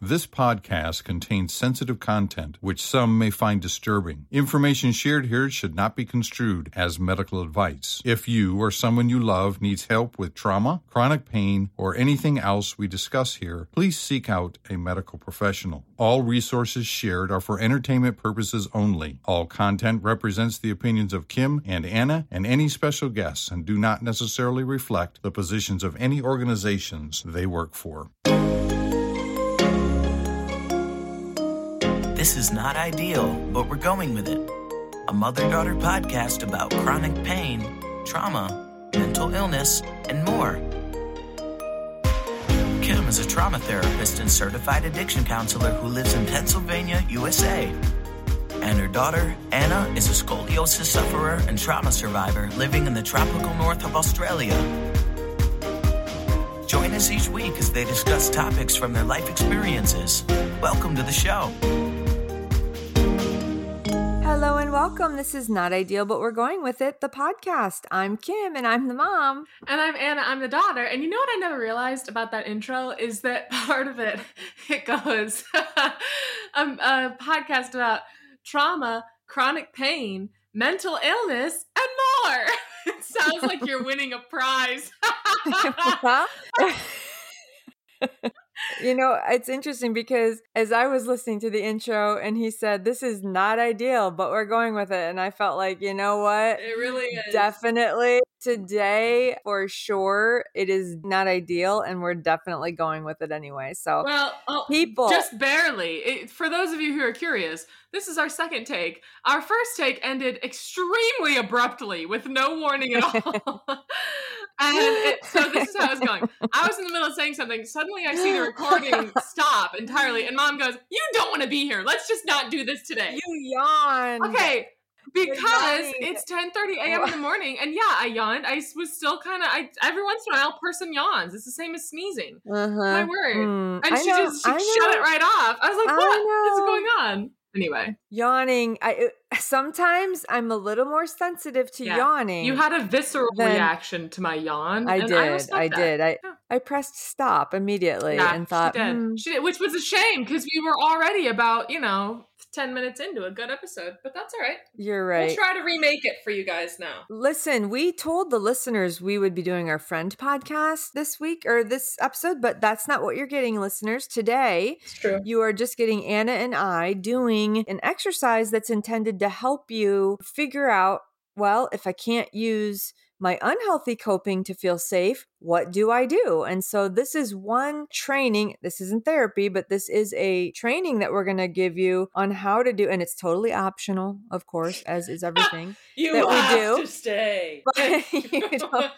This podcast contains sensitive content which some may find disturbing. Information shared here should not be construed as medical advice. If you or someone you love needs help with trauma, chronic pain, or anything else we discuss here, please seek out a medical professional. All resources shared are for entertainment purposes only. All content represents the opinions of Kim and Anna and any special guests and do not necessarily reflect the positions of any organizations they work for. This is not ideal, but we're going with it. A mother daughter podcast about chronic pain, trauma, mental illness, and more. Kim is a trauma therapist and certified addiction counselor who lives in Pennsylvania, USA. And her daughter, Anna, is a scoliosis sufferer and trauma survivor living in the tropical north of Australia. Join us each week as they discuss topics from their life experiences. Welcome to the show. Hello and welcome. This is Not Ideal, but we're going with it, the podcast. I'm Kim and I'm the mom. And I'm Anna, I'm the daughter. And you know what I never realized about that intro is that part of it, it goes um, a podcast about trauma, chronic pain, mental illness, and more. It sounds like you're winning a prize. You know, it's interesting because as I was listening to the intro and he said, This is not ideal, but we're going with it. And I felt like, you know what? It really is. Definitely today, for sure, it is not ideal. And we're definitely going with it anyway. So, well, oh, people. Just barely. It, for those of you who are curious, this is our second take. Our first take ended extremely abruptly with no warning at all. and it, so this is how it's going. I was in the middle of saying something. Suddenly I see the recording stop entirely. And mom goes, You don't want to be here. Let's just not do this today. You yawn. Okay. Because it's 10 30 a.m. in the morning. And yeah, I yawned. I was still kind of, I every once in a while, person yawns. It's the same as sneezing. Uh-huh. My word. Mm, and I she know, just she shut it right off. I was like, What is going on? Anyway, yawning. I sometimes I'm a little more sensitive to yeah. yawning. You had a visceral reaction to my yawn. I did. I, I did. I yeah. I pressed stop immediately yeah, and thought, she did. Hmm. She did, which was a shame because we were already about you know 10 minutes into a good episode, but that's all right. You're right. We'll try to remake it for you guys now. Listen, we told the listeners we would be doing our friend podcast this week or this episode, but that's not what you're getting, listeners. Today, it's true. you are just getting Anna and I doing an exercise that's intended to help you figure out well, if I can't use my unhealthy coping to feel safe, what do I do? And so this is one training. This isn't therapy, but this is a training that we're going to give you on how to do, and it's totally optional, of course, as is everything you that we do. to stay. you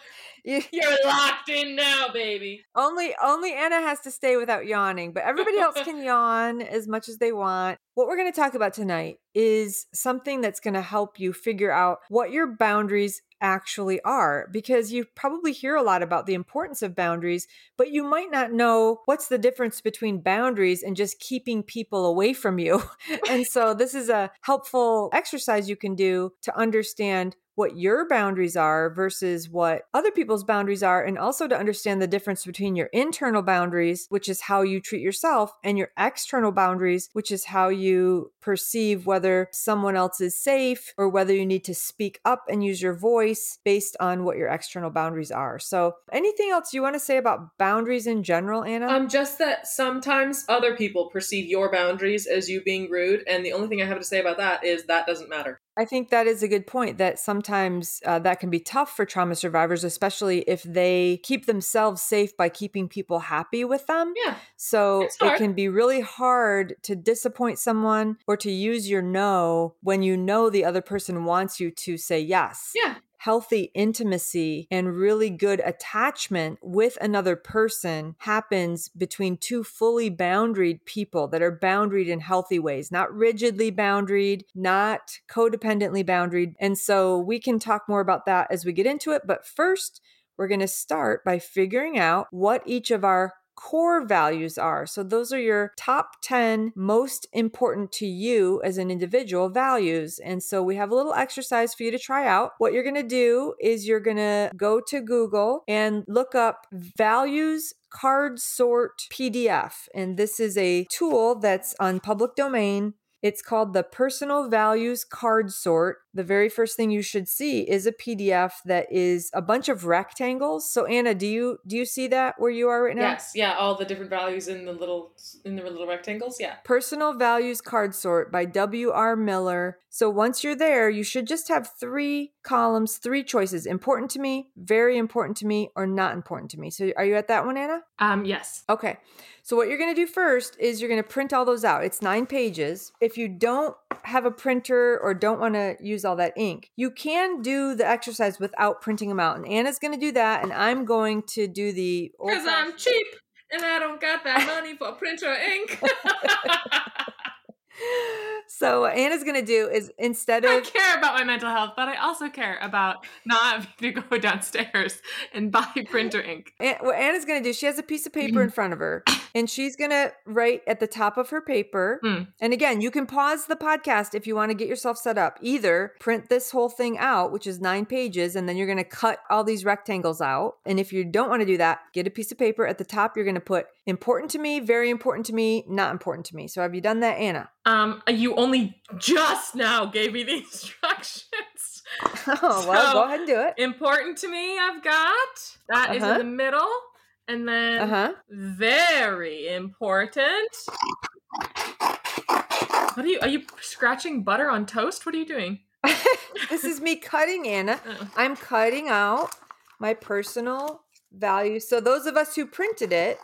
You're locked in now, baby. Only only Anna has to stay without yawning, but everybody else can yawn as much as they want. What we're going to talk about tonight is something that's going to help you figure out what your boundaries actually are because you probably hear a lot about the importance of boundaries, but you might not know what's the difference between boundaries and just keeping people away from you. and so, this is a helpful exercise you can do to understand what your boundaries are versus what other people's boundaries are, and also to understand the difference between your internal boundaries, which is how you treat yourself, and your external boundaries, which is how you perceive whether someone else is safe or whether you need to speak up and use your voice based on what your external boundaries are. So, anything else you want to say about boundaries in general, Anna? Um, just that sometimes other people perceive your boundaries as you being rude, and the only thing I have to say about that is that doesn't matter. I think that is a good point that sometimes uh, that can be tough for trauma survivors, especially if they keep themselves safe by keeping people happy with them. Yeah. So it can be really hard to disappoint someone or to use your no when you know the other person wants you to say yes. Yeah healthy intimacy and really good attachment with another person happens between two fully boundaried people that are boundaried in healthy ways, not rigidly boundaried, not codependently boundaried. And so we can talk more about that as we get into it. But first, we're going to start by figuring out what each of our core values are. So, those are your top 10 most important to you as an individual values. And so, we have a little exercise for you to try out. What you're going to do is you're going to go to Google and look up values Card Sort PDF. And this is a tool that's on public domain. It's called the Personal Values Card Sort. The very first thing you should see is a PDF that is a bunch of rectangles. So Anna, do you do you see that where you are right now? Yes, yeah, all the different values in the little in the little rectangles, yeah. Personal Values Card Sort by W.R. Miller. So once you're there, you should just have three columns, three choices important to me, very important to me, or not important to me. So are you at that one, Anna? Um, yes. Okay. So what you're going to do first is you're going to print all those out. It's nine pages. If you don't have a printer or don't want to use all that ink, you can do the exercise without printing them out. And Anna's going to do that, and I'm going to do the. Because I'm cheap and I don't got that money for printer ink. so what Anna's gonna do is instead of I care about my mental health, but I also care about not having to go downstairs and buy printer ink. what Anna's gonna do, she has a piece of paper in front of her, and she's gonna write at the top of her paper. Mm. And again, you can pause the podcast if you want to get yourself set up. Either print this whole thing out, which is nine pages, and then you're gonna cut all these rectangles out. And if you don't want to do that, get a piece of paper at the top. You're gonna put important to me, very important to me, not important to me. So have you done that, Anna? Um, you only just now gave me the instructions. Oh, well, So- go ahead and do it. Important to me, I've got that is Uh-huh. in the middle, and then Uh huh. very important. What are you? Are you scratching butter on toast? What are you doing? this is me cutting, Anna. Oh. I'm cutting out my personal value. So those of us who printed it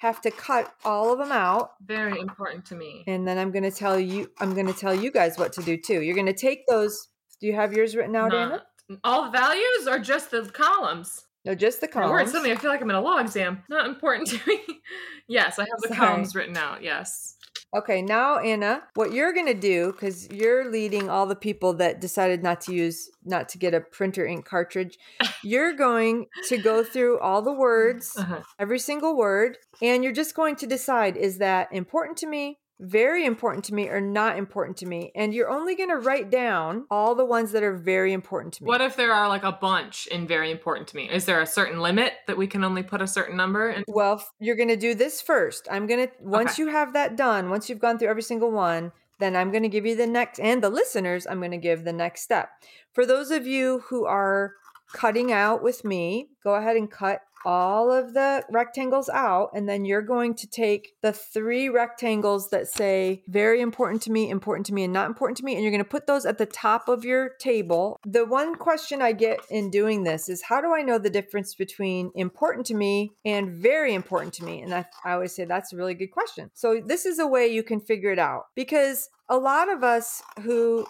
have to cut all of them out. Very important to me. And then I'm going to tell you, I'm going to tell you guys what to do too. You're going to take those. Do you have yours written out, Anna? All the values or just the columns? No, just the columns. columns. suddenly I feel like I'm in a law exam. Not important to me. yes, I have the Sorry. columns written out. Yes. Okay, now Anna, what you're going to do cuz you're leading all the people that decided not to use not to get a printer ink cartridge, you're going to go through all the words Uh-huh. every single word, and you're just going to decide is that important to me, very important to me, or not important to me? And you're only going to write down all the ones that are very important to me. What if there are like a bunch and very important to me? Is there a certain limit that we can only put a certain number? And well, you're going to do this first. I'm going to, once Okay. you have that done, once you've gone through every single one, then I'm going to give you the next, and the listeners, I'm going to give the next step. For those of you who are cutting out with me, go ahead and cut all of the rectangles out. And then you're going to take the three rectangles that say very important to me, important to me, and not important to me. And you're going to put those at the top of your table. The one question I get in doing this is how do I know the difference between important to me and very important to me? And I, I always say that's a really good question. So this is a way you can figure it out because a lot of us who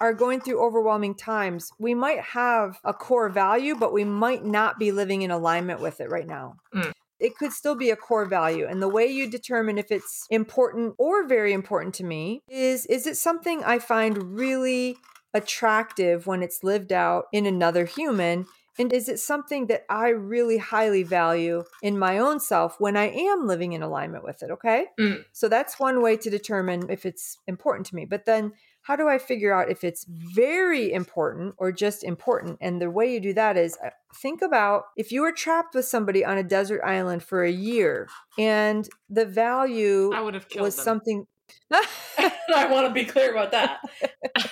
are going through overwhelming times, we might have a core value, but we might not be living in alignment with it right now. Mm. It could still be a core value. And the way you determine if it's important or very important to me is is it something I find really attractive when it's lived out in another human? And is it something that I really highly value in my own self when I am living in alignment with it? Okay. Mm. So that's one way to determine if it's important to me. But then how do I figure out if it's very important or just important? And the way you do that is uh, think about if you were trapped with somebody on a desert island for a year and the value I would have killed was them. something. I want to be clear about that.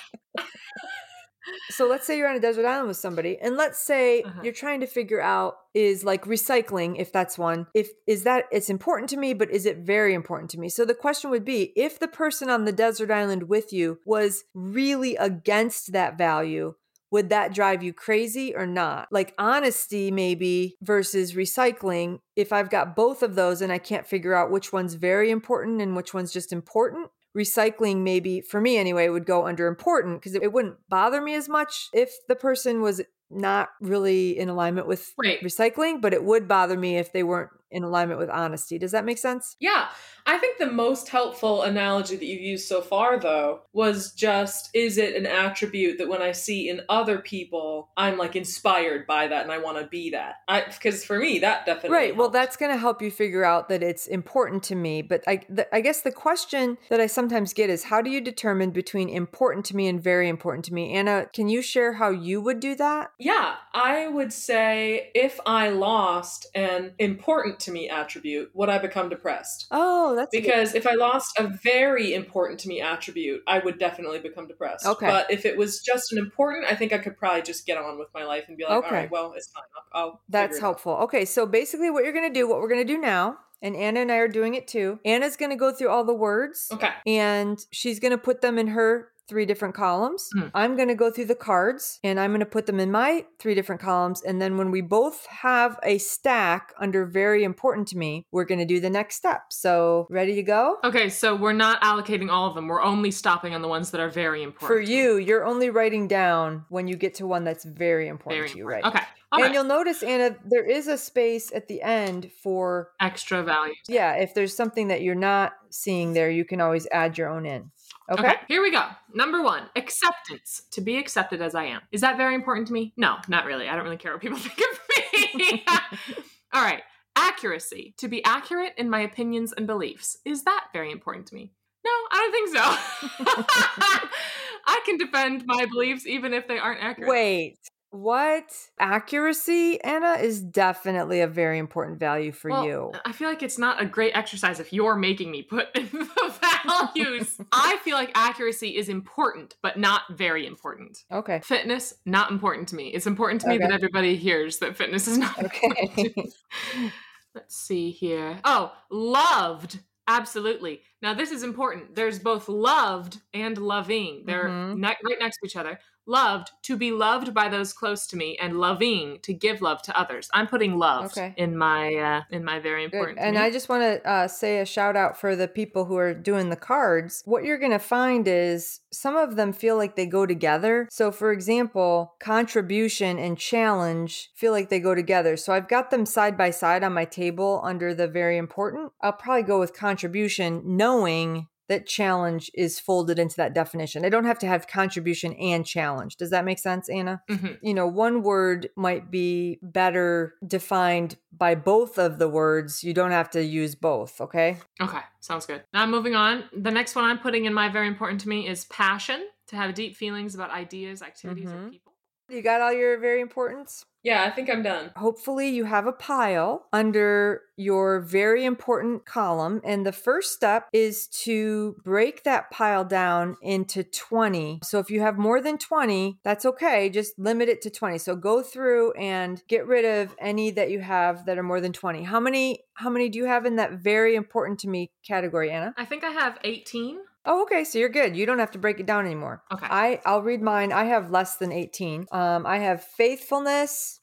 so let's say you're on a desert island with somebody and let's say Uh-huh. you're trying to figure out is like recycling if that's one if is that it's important to me but is it very important to me so the question would be if the person on the desert island with you was really against that value would that drive you crazy or not like honesty maybe versus recycling if i've got both of those and i can't figure out which one's very important and which one's just important recycling maybe for me anyway would go under important because it, it wouldn't bother me as much if the person was not really in alignment with Right. recycling but it would bother me if they weren't in alignment with honesty. Does that make sense? Yeah, I think the most helpful analogy that you've used so far, though, was just is it an attribute that when I see in other people, I'm like inspired by that and I want to be that? Because for me, that definitely. right. Well that's going to help you figure out that it's important to me but i the, i guess the question that i sometimes get is how do you determine between important to me and very important to me? Anna can you share how you would do that? Yeah, I would say if I lost an important to me attribute, would I become depressed? Oh, that's a good- Because if I lost a very important to me attribute, I would definitely become depressed. Okay. But if it was just an important, I think I could probably just get on with my life and be like, Okay. all right, well, it's fine. I'll, I'll That's it out." helpful. Okay, so basically, what you're going to do, what we're going to do now, and Anna and I are doing it too. Anna's going to go through all the words Okay. and she's going to put them in her three different columns. Hmm. I'm going to go through the cards and I'm going to put them in my three different columns. And then when we both have a stack under very important to me, we're going to do the next step. So, ready to go? Okay, so we're not allocating all of them. We're only stopping on the ones that are very important. For you, you're only writing down when you get to one that's very important Very to you, important. right? Okay. All and right. you'll notice, Anna, there is a space at the end for Extra value. yeah, if there's something that you're not seeing there, you can always add your own in. Okay. Here we go. Number one, acceptance. To be accepted as I am. Is that very important to me? No, not really. I don't really care what people think of me. All right. Accuracy. To be accurate in my opinions and beliefs. Is that very important to me? No, I don't think so. I can defend my beliefs even if they aren't accurate. Wait, what? Accuracy, Anna, is definitely a very important value for Well, you. I feel like it's not a great exercise if you're making me put the values. I feel like accuracy is important, but not very important. Okay. Fitness, not important to me. It's important to me that everybody hears that fitness is not. Okay. Let's see here. Oh, loved. Absolutely. Now, this is important. There's both loved and loving. They're Mhm. ne- right next to each other. Loved, to be loved by those close to me, and loving, to give love to others. I'm putting love Okay. in my uh, in my very important. And. I just want to uh, say a shout out for the people who are doing the cards. What you're going to find is some of them feel like they go together. So, for example, contribution and challenge feel like they go together. So, I've got them side by side on my table under the very important. I'll probably go with contribution, knowing that challenge is folded into that definition. I don't have to have contribution and challenge. Does that make sense, Anna? Mhm. you know, one word might be better defined by both of the words. You don't have to use both, okay? Okay, sounds good. Now moving on. The next one I'm putting in my very important to me is passion. To have deep feelings about ideas, activities, or Mhm. people. You got all your very importance? Yeah, I think I'm done. Hopefully, you have a pile under your very important column. And the first step is to break that pile down into 20. So if you have more than 20, that's okay. Just limit it to 20. So go through and get rid of any that you have that are more than 20. How many how many do you have in that very important to me category, Anna? I think I have 18. Oh, okay. So you're good. You don't have to break it down anymore. Okay. I I'll read mine. I have less than 18. Um, I have faithfulness,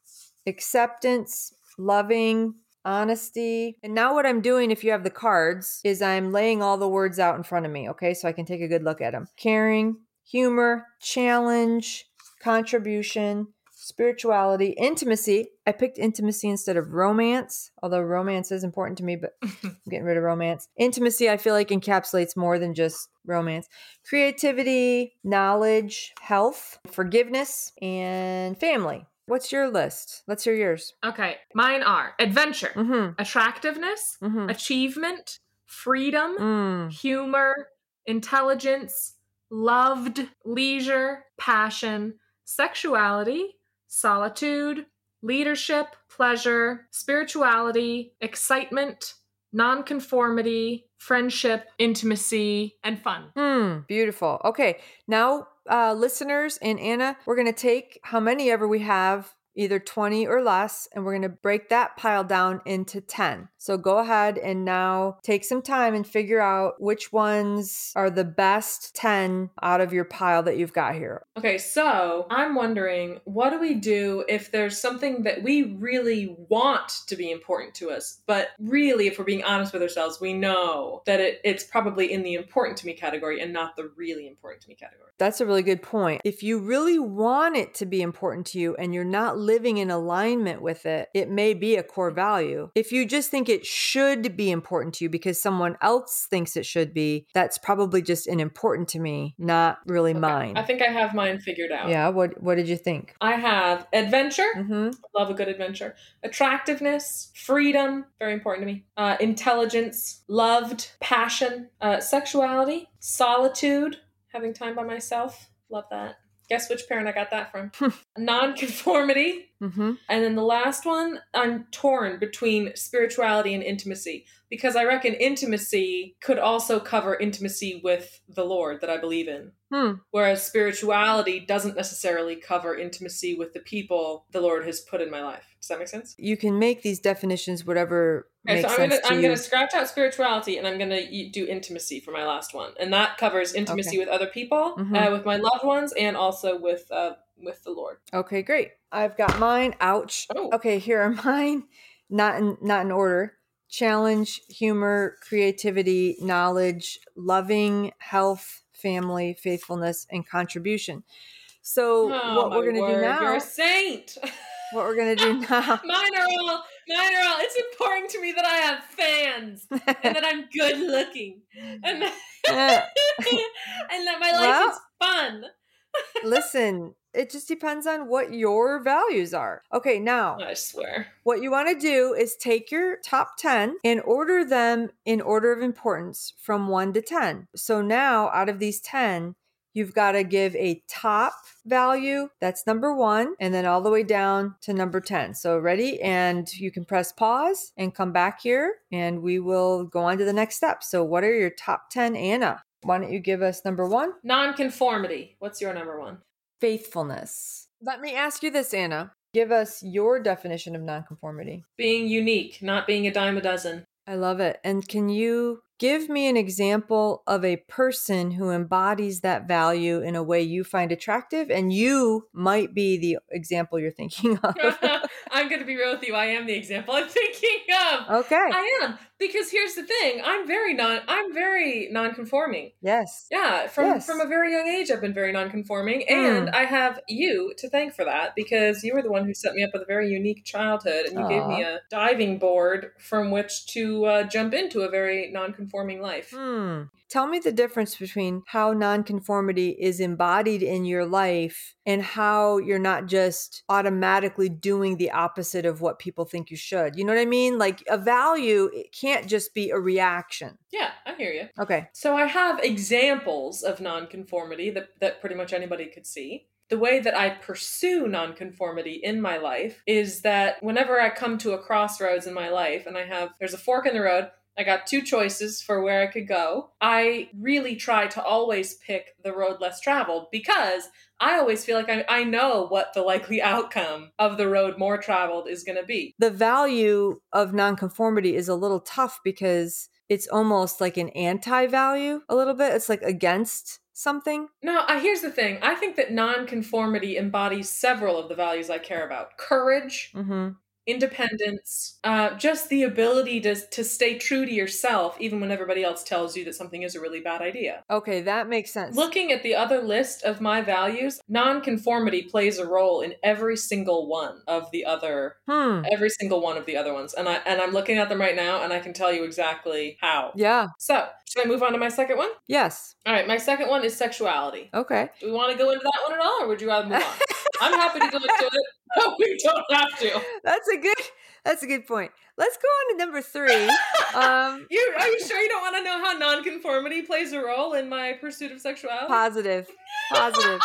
acceptance, loving, honesty. And now what I'm doing if you have the cards is I'm laying all the words out in front of me, okay? So I can take a good look at them. Caring, humor, challenge, contribution, spirituality, intimacy. I picked intimacy instead of romance, although romance is important to me, but I'm getting rid of romance. Intimacy, I feel like encapsulates more than just romance. Creativity, knowledge, health, forgiveness, and family. What's your list? Let's hear yours. Okay, mine are adventure, Mm-hmm. attractiveness, Mm-hmm. achievement, freedom, Mm. humor, intelligence, loved, leisure, passion, sexuality, solitude, leadership, pleasure, spirituality, excitement, nonconformity, friendship, intimacy, and fun. Hmm. Beautiful. Okay. Now, uh, listeners and Anna, we're going to take how many ever we have, either 20 or less, and we're going to break that pile down into 10. So go ahead and now take some time and figure out which ones are the best 10 out of your pile that you've got here. Okay, so I'm wondering, what do we do if there's something that we really want to be important to us, but really, if we're being honest with ourselves, we know that it, it's probably in the important to me category and not the really important to me category. That's a really good point. If you really want it to be important to you and you're not living in alignment with it, it may be a core value. If you just think it should be important to you because someone else thinks it should be, that's probably just an important to me, not really Okay, mine. I think I have mine figured out. yeah, what what did you think? I have adventure. Mhm. Love a good adventure. Attractiveness, freedom, very important to me. Uh, intelligence, loved, passion, uh, sexuality, solitude, having time by myself. Love that. Guess which parent I got that from? Nonconformity. Mm-hmm. And then the last one, I'm torn between spirituality and intimacy because I reckon intimacy could also cover intimacy with the Lord that I believe in. Hmm. Whereas spirituality doesn't necessarily cover intimacy with the people the Lord has put in my life. Does that make sense? You can make these definitions whatever Okay, makes so I'm gonna to I'm you. gonna scratch out spirituality and I'm gonna do intimacy for my last one, and that covers intimacy Okay. with other people, Mhm. uh, with my loved ones, and also with uh, with the Lord. Okay, great. I've got mine. Ouch. Oh. Okay, here are mine. Not in not in order. Challenge, humor, creativity, knowledge, loving, health, family, faithfulness, and contribution. So Oh, what we're gonna do now? You're a saint. What we're gonna do now? mine are all. Mine are all. It's important to me that I have fans and that I'm good looking and that, and that my life Well- is fun. Listen, it just depends on what your values are. Okay, now I swear. What you want to do is take your top 10 and order them in order of importance from 1 to 10. So now, out of these 10, you've got to give a top value, that's number 1, and then all the way down to number 10. So, ready? And you can press pause and come back here, and we will go on to the next step. So, what are your top 10, Anna? Why don't you give us number 1? Nonconformity. What's your number one? Faithfulness. Let me ask you this, Anna. Give us your definition of nonconformity. Being unique, not being a dime a dozen. I love it. And can you give me an example of a person who embodies that value in a way you find attractive? And you might be the example you're thinking of. I'm going to be real with you. I am the example I'm thinking of. okay. I am because here's the thing. I'm very non. I'm very non-conforming. yes. Yeah, from Yes. from a very young age, I've been very non-conforming, Hmm. and I have you to thank for that because you were the one who set me up with a very unique childhood, and you gave me a diving board from which to uh, jump into a very non-conforming life. Hmm. Tell me the difference between how nonconformity is embodied in your life and how you're not just automatically doing the opposite of what people think you should. You know what I mean? Like a value, it can't just be a reaction. Yeah, I hear you. Okay. So I have examples of nonconformity that, that pretty much anybody could see. The way that I pursue nonconformity in my life is that whenever I come to a crossroads in my life and I have there's a fork in the road, I got two choices for where I could go. I really try to always pick the road less traveled because I always feel like I, I know what the likely outcome of the road more traveled is going to be. the value of nonconformity is a little tough because it's almost like an anti-value a little bit it's like against something No, uh, here's the thing. I think that nonconformity embodies several of the values I care about courage, mm-hmm. Independence, uh, just the ability to, to stay true to yourself, even when everybody else tells you that something is a really bad idea. okay that makes sense Looking at the other list of my values, nonconformity plays a role in every single one of the other hmm every single one of the other ones. And I and I'm looking at them right now and I can tell you exactly how. yeah So, should I move on to my second one? yes All right, my second one is sexuality. okay Do we want to go into that one at all, or would you rather move on? I'm happy to go into it. No, we don't have to. that's a good that's a good point let's go on to number three um You are you sure you don't want to know how nonconformity plays a role in my pursuit of sexuality? Positive. positive Positive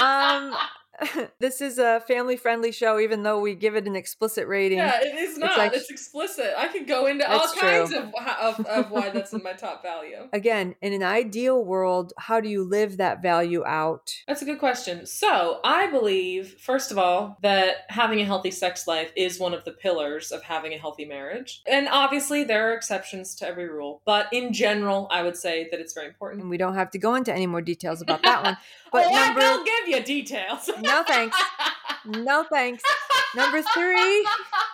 um this is a family friendly show even though we give it an explicit rating yeah, it is not. like- it's explicit. I could go into all kinds true. of, of of why that's in my top value. again in an ideal world how do you live that value out That's a good question. So, I believe, first of all, that having a healthy sex life is one of the pillars of having a healthy marriage. And obviously, there are exceptions to every rule, but in general, I would say that it's very important. and we don't have to go into any more details about that one oh, But oh, number- I will give you details. No thanks. No thanks. Number three.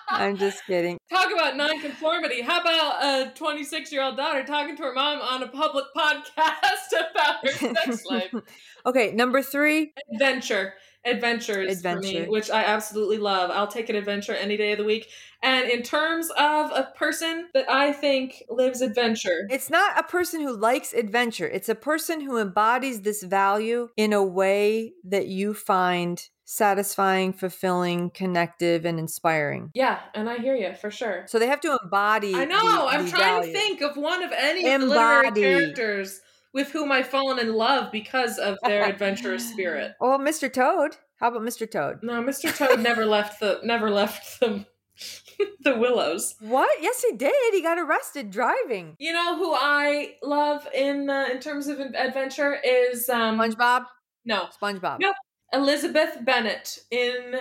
I'm just kidding. Talk about nonconformity. How about a 26 year old daughter talking to her mom on a public podcast about her sex life? okay, number three. Adventure. Adventures for me, which I absolutely love. I'll take an adventure any day of the week. And in terms of a person that I think lives adventure, It's not a person who likes adventure. It's a person who embodies this value in a way that you find satisfying, fulfilling, connective, and inspiring. yeah, and I hear you for sure. So they have to embody. I know. the- I'm the trying value. to think of one of any of the literary characters with whom I've fallen in love because of their adventurous spirit. Well, Mr. Toad. How about Mr. Toad? No, Mr. Toad never left the never left the the willows. What? Yes, he did. He got arrested driving. You know who I love in uh, in terms of adventure is um SpongeBob. no SpongeBob. No. Elizabeth Bennet in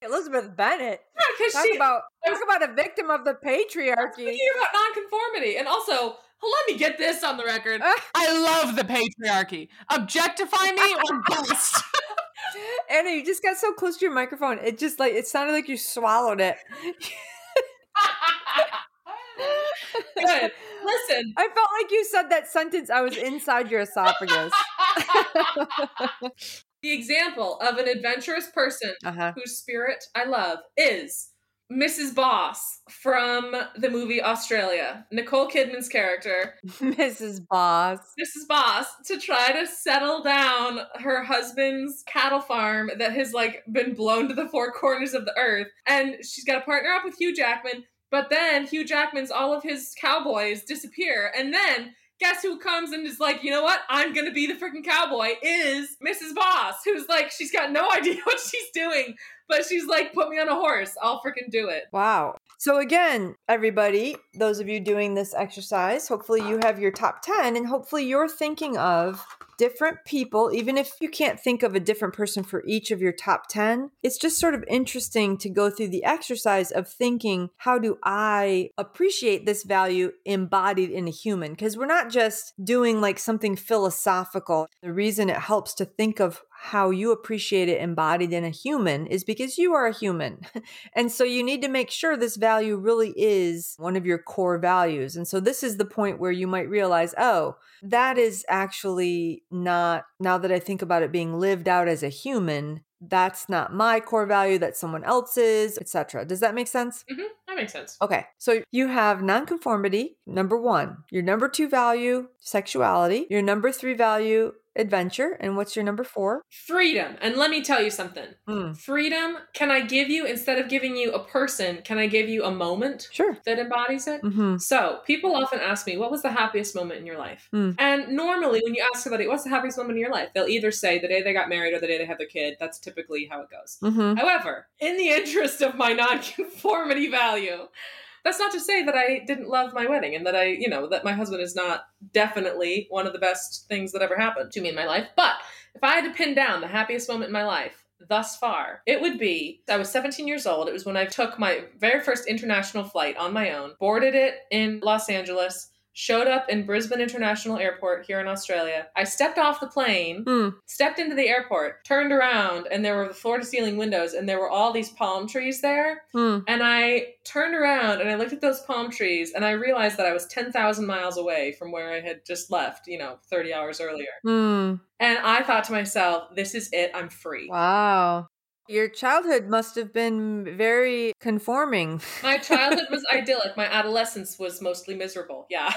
Elizabeth Bennet. because Talk she about talk about a victim of the patriarchy. speaking about nonconformity and also let me get this on the record. I love the patriarchy. Objectify me or bust. Anna, you just got so close to your microphone. It just like it sounded like you swallowed it. Good. Listen, I felt like you said that sentence. I was inside your esophagus. the example of an adventurous person Uh huh. whose spirit I love is Mrs. Boss from the movie Australia. Nicole Kidman's character, Mrs. Boss. Mrs. Boss, to try to settle down her husband's cattle farm that has like been blown to the four corners of the earth. And she's got to partner up with Hugh Jackman, but then Hugh Jackman's all of his cowboys disappear. And then guess who comes and is like, you know what? I'm gonna be the freaking cowboy. Is Mrs. Boss, who's like, she's got no idea what she's doing, but she's like, put me on a horse. I'll freaking do it. Wow. So, again, everybody, those of you doing this exercise, hopefully you have your top 10 and hopefully you're thinking of different people, even if you can't think of a different person for each of your top 10. It's just sort of interesting to go through the exercise of thinking, how do I appreciate this value embodied in a human? Because we're not just doing like something philosophical. The reason it helps to think of how you appreciate it embodied in a human is because you are a human. And so you need to make sure this value really is one of your core values. And so this is the point where you might realize, oh, that is actually not, now that I think about it being lived out as a human, that's not my core value, that's someone else's, etc. Does that make sense? hmm that makes sense. Okay, so you have nonconformity, number one. Your number two value, sexuality. Your number three value, adventure. And what's your number four? Freedom. And let me tell you something. Hmm, Freedom, can I give you, instead of giving you a person, can I give you a moment sure. that embodies it? hmm So, people often ask me, what was the happiest moment in your life? Hmm. And normally, when you ask somebody, what's the happiest moment in your life? They'll either say the day they got married or the day they had their kid. That's typically how it goes. hmm However, in the interest of my nonconformity value, that's not to say that I didn't love my wedding and that I, you know, that my husband is not definitely one of the best things that ever happened to me in my life. But if I had to pin down the happiest moment in my life thus far, it would be I was 17 years old. It was when I took my very first international flight on my own, boarded it in Los Angeles. Showed up in Brisbane International Airport here in Australia. I stepped off the plane, Hmm. stepped into the airport, turned around, and there were the floor to ceiling windows, and there were all these palm trees there. Hmm. And I turned around and I looked at those palm trees, and I realized that I was 10,000 miles away from where I had just left, you know, 30 hours earlier. Hmm. And I thought to myself, this is it, I'm free. Wow. Your childhood must have been very conforming. My childhood was idyllic, my adolescence was mostly miserable. Yeah.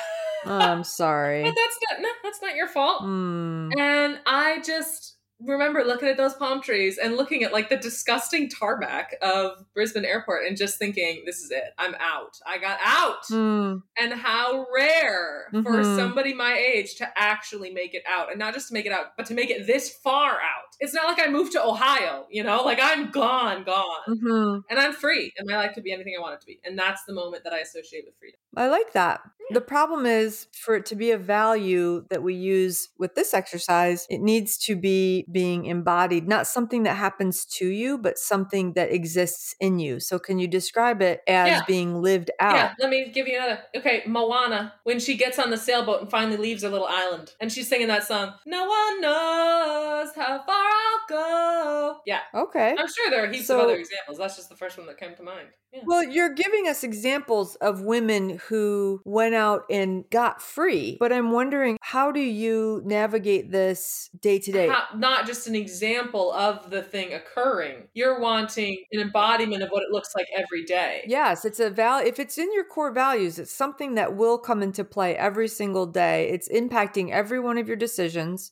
Oh, I'm sorry. but that's not, no, that's not your fault. Hmm. And I just remember looking at those palm trees and looking at like the disgusting tarmac of Brisbane Airport and just thinking, this is it. I'm out. I got out. Hmm. And how rare for Mhm. somebody my age to actually make it out. And not just to make it out, but to make it this far out. It's not like I moved to Ohio, you know? Like I'm gone, gone. Mhm. And I'm free. And my life could be anything I want it to be. And that's the moment that I associate with freedom. I like that. The problem is for it to be a value that we use with this exercise, it needs to be being embodied, not something that happens to you, but something that exists in you. So, can you describe it as Yeah. being lived out? Yeah, let me give you another. Okay, Moana, when she gets on the sailboat and finally leaves her little island, and she's singing that song, No one knows how far I'll go. Yeah, Okay. I'm sure there are heaps So- of other examples. That's just the first one that came to mind. Yeah. Well, you're giving us examples of women who went out and got free, but I'm wondering how do you navigate this day to day? Not just an example of the thing occurring. You're wanting an embodiment of what it looks like every day. Yes, it's a val. If it's in your core values, it's something that will come into play every single day. It's impacting every one of your decisions.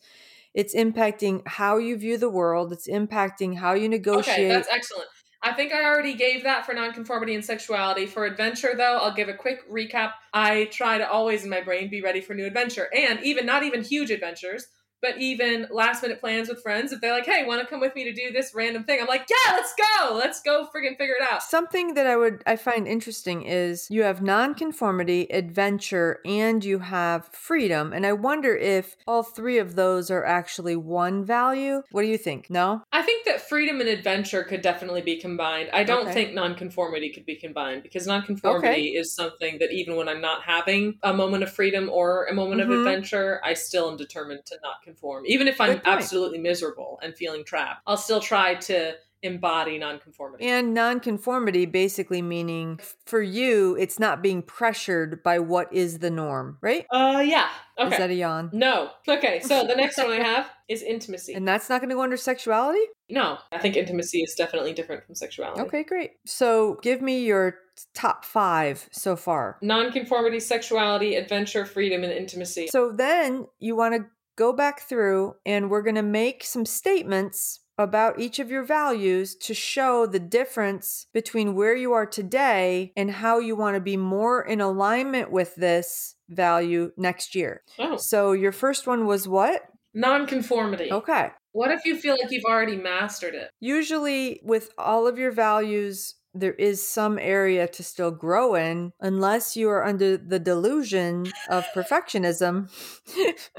It's impacting how you view the world. It's impacting how you negotiate. Okay, that's excellent. I think I already gave that for nonconformity and sexuality. For adventure, though, I'll give a quick recap. I try to always in my brain be ready for new adventure, and even not even huge adventures but even last minute plans with friends, if they're like, hey, want to come with me to do this random thing? I'm like, yeah, let's go. Let's go friggin' figure it out. Something that I would I find interesting is you have nonconformity, adventure, and you have freedom. And I wonder if all three of those are actually one value. What do you think? No? I think that freedom and adventure could definitely be combined. I don't Okay. think nonconformity could be combined because nonconformity Okay. is something that even when I'm not having a moment of freedom or a moment Mhm. of adventure, I still am determined to not conform. Even if I'm absolutely miserable and feeling trapped, I'll still try to embody nonconformity. And nonconformity basically meaning for you, it's not being pressured by what is the norm, right? Uh, yeah. Okay. Is that a yawn? no. Okay, so the next one I have is intimacy. And that's not going to go under sexuality? no, I think intimacy is definitely different from sexuality. Okay, great. So give me your top five so far. Nonconformity, sexuality, adventure, freedom, and intimacy. So then you want to go back through and we're going to make some statements about each of your values to show the difference between where you are today and how you want to be more in alignment with this value next year. Oh, So your first one was what? nonconformity. Okay. What if you feel like you've already mastered it? Usually, with all of your values, there is some area to still grow in, unless you are under the delusion of perfectionism,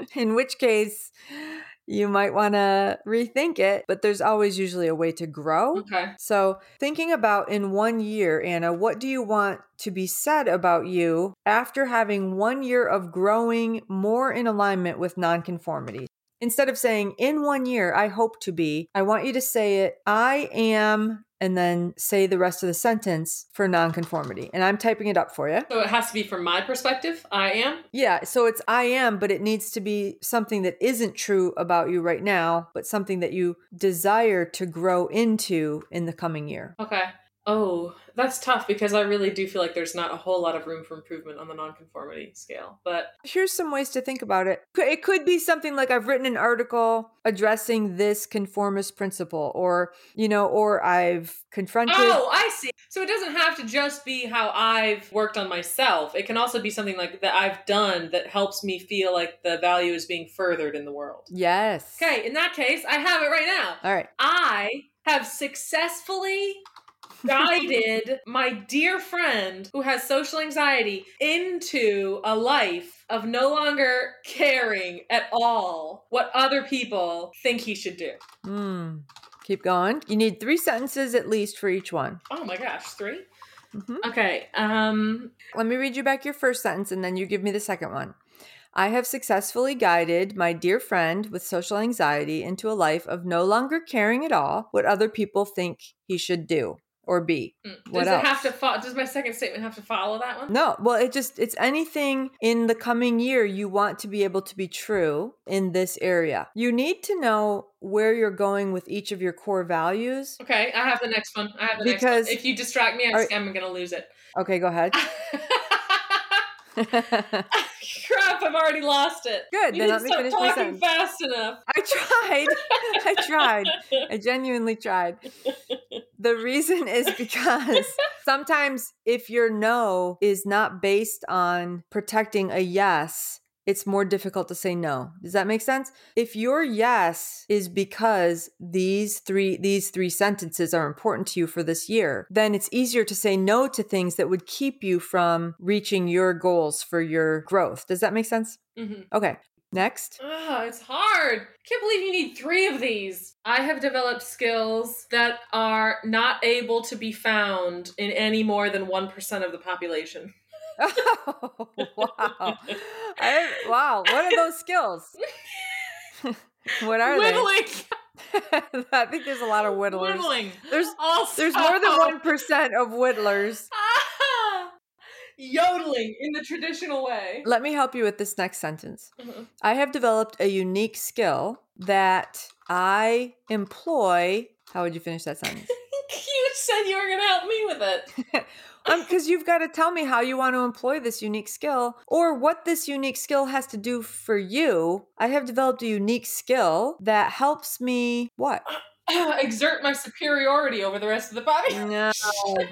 in which case you might want to rethink it. But there's always usually a way to grow. Okay. So, thinking about in one year, Anna, what do you want to be said about you after having one year of growing more in alignment with nonconformity? Instead of saying, in one year, I hope to be, I want you to say it, I am, and then say the rest of the sentence for nonconformity. And I'm typing it up for you. So it has to be from my perspective. I am. Yeah, so it's I am, but it needs to be something that isn't true about you right now, but something that you desire to grow into in the coming year. Okay. Oh, that's tough because I really do feel like there's not a whole lot of room for improvement on the nonconformity scale. But Here's some ways to think about it. It could be something like I've written an article addressing this conformist principle, or, you know, or I've confronted. oh, I see. So it doesn't have to just be how I've worked on myself. It can also be something like that I've done that helps me feel like the value is being furthered in the world. Yes. Okay, in that case, I have it right now. All right. I have successfully guided my dear friend who has social anxiety into a life of no longer caring at all what other people think he should do. Hmm. Keep going. You need three sentences at least for each one. Oh my gosh, 3 Mhm. Okay. Um Let me read you back your first sentence and then you give me the second one. I have successfully guided my dear friend with social anxiety into a life of no longer caring at all what other people think he should do or B. mm, does What it have else? to fo- does my second statement have to follow that one? No, well, it just, it's anything in the coming year you want to be able to be true in this area. You need to know where you're going with each of your core values. Okay, I have the next one. I have the Because- next one. Because if you distract me, I Are- I'm going to lose it. Okay, go ahead. Crap, I've already lost it. Good, You then didn't let me stop talking fast enough. I tried. I tried. I genuinely tried. The reason is because sometimes if your no is not based on protecting a yes, it's more difficult to say no. Does that make sense? If your yes is because these three these three sentences are important to you for this year, then it's easier to say no to things that would keep you from reaching your goals for your growth. Does that make sense? hmm Okay. Next. Oh, it's hard. I can't believe you need three of these. I have developed skills that are not able to be found in any more than 1% of the population. Oh, wow. I, wow. What are those skills? what are Whittling. they? I think there's a lot of whittlers. Whittling. There's Also. there's more than one percent of whittlers. Ah! Yodeling in the traditional way. Let me help you with this next sentence. Mhm. I have developed a unique skill that I employ. How would you finish that sentence? Said you were going to help me with it. Um, because you've got to tell me how you want to employ this unique skill or what this unique skill has to do for you. I have developed a unique skill that helps me what? exert my superiority over the rest of the population. No,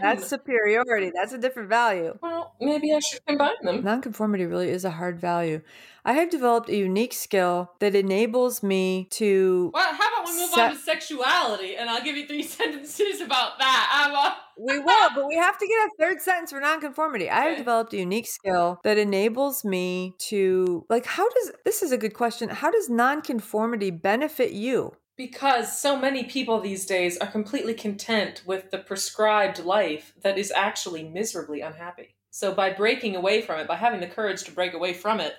that's superiority. That's a different value. Well, maybe I should combine them. Nonconformity really is a hard value. I have developed a unique skill that enables me to. Well, how about we move Set- on to sexuality, and I'll give you three sentences about that. Emma. We will, but we have to get a third sentence for nonconformity. I have developed a unique skill that enables me to. Like, how does. This is a good question. How does nonconformity benefit you? Because so many people these days are completely content with the prescribed life that is actually miserably unhappy. So by breaking away from it, by having the courage to break away from it,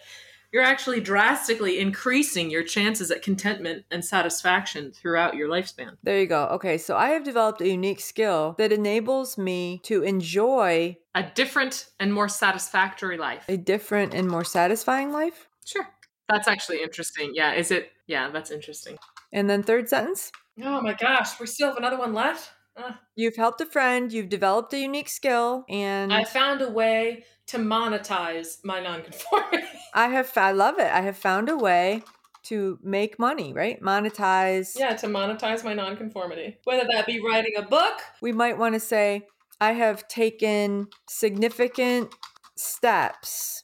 you're actually drastically increasing your chances at contentment and satisfaction throughout your lifespan. There you go. Okay, so I have developed a unique skill that enables me to enjoy A different and more satisfactory life. a different and more satisfying life. Sure. That's actually interesting. Yeah, is it? Yeah, that's interesting. And then, third sentence Oh my gosh, we still have another one left? Uh, you've helped a friend, you've developed a unique skill, and I found a way to monetize my nonconformity. I have, I love it. I have found a way to make money, right? Monetize. yeah, to monetize my nonconformity. Whether that be writing a book, We might want to say, I have taken significant steps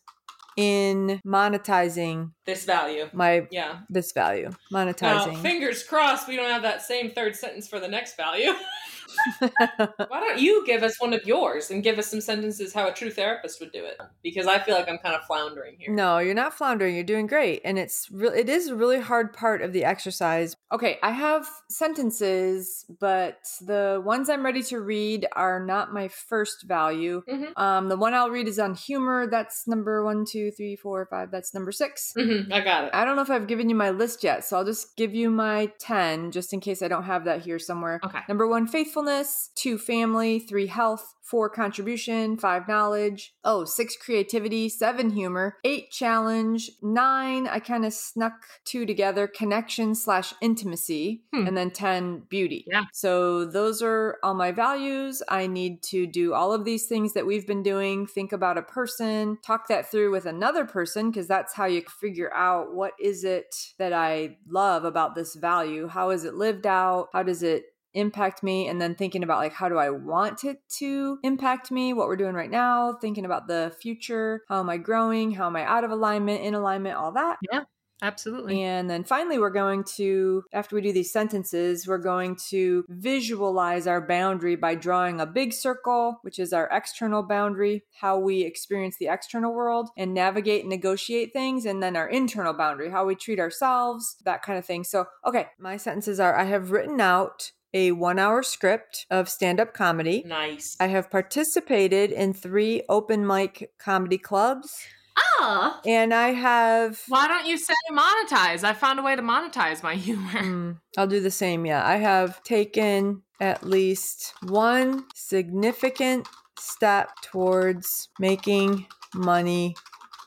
in monetizing this value. my Yeah. this value. Now, Monetizing. fingers crossed we don't have that same third sentence for the next value. Why don't you give us one of yours and give us some sentences how a true therapist would do it? Because I feel like I'm kind of floundering here. No, you're not floundering. You're doing great, and it's real. It is a really hard part of the exercise. Okay, I have sentences, but the ones I'm ready to read are not my first value. Mhm. Um, the one I'll read is on humor. That's number one, two, three, four, five. That's number six. Mhm, I got it. I don't know if I've given you my list yet, so I'll just give you my 10 just in case I don't have that here somewhere. Okay. Number one, faithfulness. Two, family. Three, health. Four, contribution. Five, knowledge. Oh, six, creativity. Seven, humor. Eight, challenge. Nine, I kind of snuck two together connection slash intimacy. Hmm. And then 10, beauty. Yeah. So those are all my values. I need to do all of these things that we've been doing. Think about a person, talk that through with another person, because that's how you figure out what is it that I love about this value? How is it lived out? How does it impact me and then thinking about like how do i want it to impact me what we're doing right now thinking about the future how am i growing how am i out of alignment in alignment all that yeah Absolutely. and then finally, we're going to, after we do these sentences, we're going to visualize our boundary by drawing a big circle, which is our external boundary, how we experience the external world and navigate and negotiate things, and then our internal boundary, how we treat ourselves, that kind of thing. So, okay, my sentences are I have written out a one hour script of stand up comedy. Nice. I have participated in three open mic comedy clubs, ah. and I have Why don't you say monetize? I found a way to monetize my humor. Mm, I'll do the same. Yeah. I have taken at least one significant step towards making money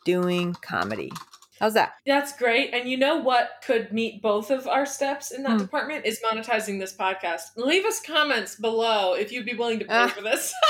doing comedy. How's that? That's great. And you know what could meet both of our steps in that Hmm. department is monetizing this podcast. Leave us comments below if you'd be willing to pay Ah. for this.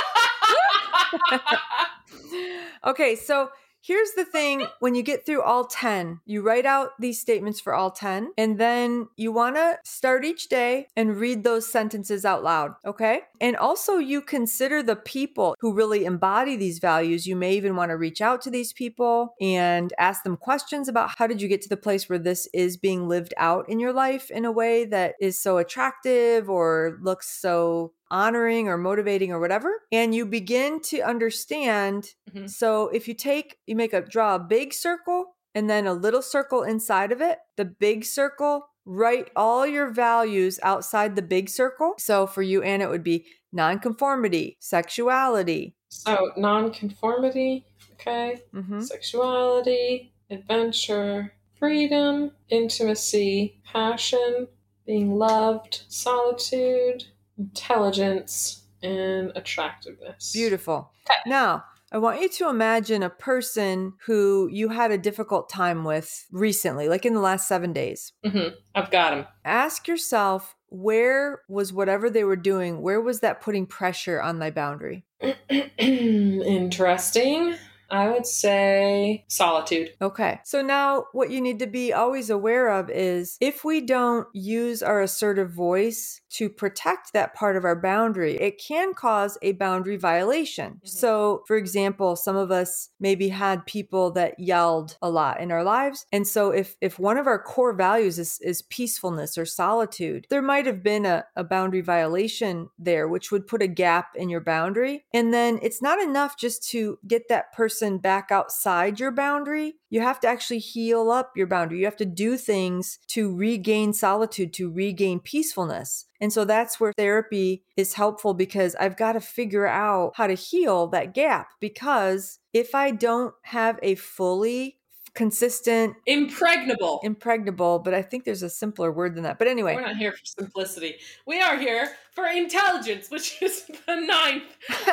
Okay, so here's the thing when you get through all 10, you write out these statements for all 10, and then you want to start each day and read those sentences out loud, okay? And also, you consider the people who really embody these values. You may even want to reach out to these people and ask them questions about how did you get to the place where this is being lived out in your life in a way that is so attractive or looks so honoring or motivating or whatever and you begin to understand Mhm. so if you take you make a draw a big circle and then a little circle inside of it the big circle write all your values outside the big circle. So for you Anna it would be nonconformity sexuality. So, nonconformity, okay, hmm sexuality, adventure, freedom, intimacy, passion, being loved, solitude, intelligence, and attractiveness. Beautiful. Now, I want you to imagine a person who you had a difficult time with recently, like in the last seven days. hmm I've got him. Ask yourself, where was whatever they were doing, where was that putting pressure on my boundary? Interesting. I would say solitude. Okay. So now what you need to be always aware of is if we don't use our assertive voice to protect that part of our boundary, it can cause a boundary violation. Mhm. So, for example, some of us maybe had people that yelled a lot in our lives. And so if if one of our core values is, is peacefulness or solitude, there might have been a, a boundary violation there, which would put a gap in your boundary. And then it's not enough just to get that person back outside your boundary. You have to actually heal up your boundary. You have to do things to regain solitude, to regain peacefulness. And so that's where therapy is helpful because I've got to figure out how to heal that gap. Because if I don't have a fully consistent, Impregnable. impregnable, but I think there's a simpler word than that. But anyway, We're not here for simplicity. We are here for intelligence, which is the ninth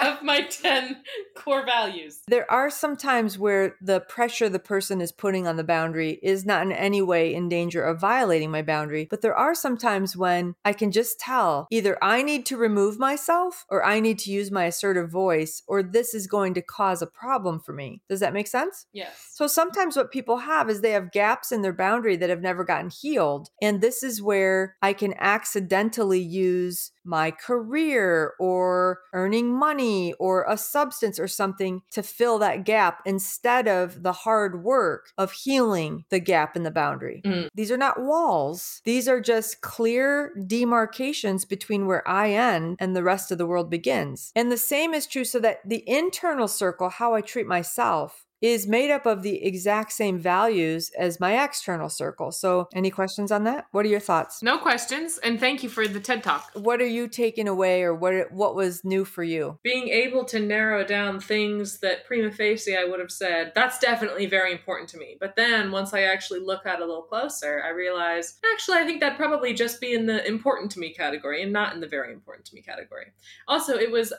of my 10 core values. there are some times where the pressure the person is putting on the boundary is not in any way in danger of violating my boundary. But there are some times when I can just tell either I need to remove myself or I need to use my assertive voice or this is going to cause a problem for me. Does that make sense? Yes. So sometimes what people have is they have gaps in their boundary that have never gotten healed. And this is where I can accidentally use my career or earning money or a substance or something to fill that gap instead of the hard work of healing the gap in the boundary. Mm. These are not walls. These are just clear demarcations between where I end and the rest of the world begins. And the same is true so that the internal circle, how I treat myself, is made up of the exact same values as my external circle. So, any questions on that? What are your thoughts? No questions, and thank you for the TED Talk. What are you taking away or what what was new for you? Being able to narrow down things that prima facie I would have said, that's definitely very important to me. But then once I actually look at it a little closer, I realize actually, I think that'd probably just be in the important to me category and not in the very important to me category. Also, it was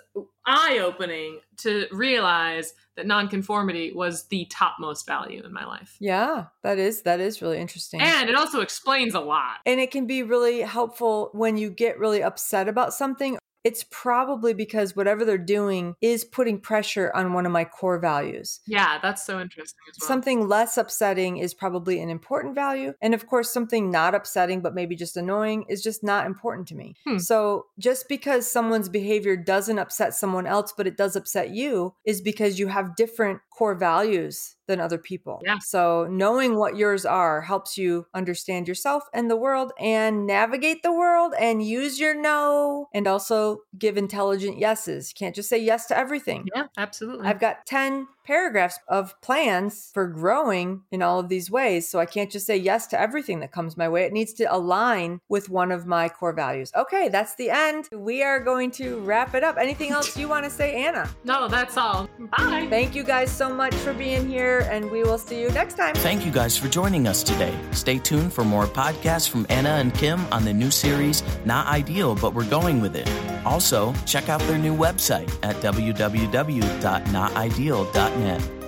eye opening To realize that nonconformity was the topmost value in my life. Yeah, that is that is really interesting. And it also explains a lot. And it can be really helpful when you get really upset about something. It's probably because whatever they're doing is putting pressure on one of my core values. Yeah, that's so interesting as well. Something less upsetting is probably an important value. And of course, something not upsetting, but maybe just annoying is just not important to me. Hmm. So just because someone's behavior doesn't upset someone else, but it does upset you, is because you have different core values than other people. Yeah. So knowing what yours are helps you understand yourself and the world and navigate the world and use your no and also give intelligent yeses. You can't just say yes to everything. yeah, absolutely. I've got 10 paragraphs of plans for growing in all of these ways. So I can't just say yes to everything that comes my way. It needs to align with one of my core values. Okay, that's the end. We are going to wrap it up. Anything else you want to say, Anna? no, that's all. Bye. Thank you guys so much for being here, and we will see you next time. Thank you guys for joining us today. Stay tuned for more podcasts from Anna and Kim on the new series, Not Ideal, but We're Going With It. Also, check out their new website at www.notideal.net.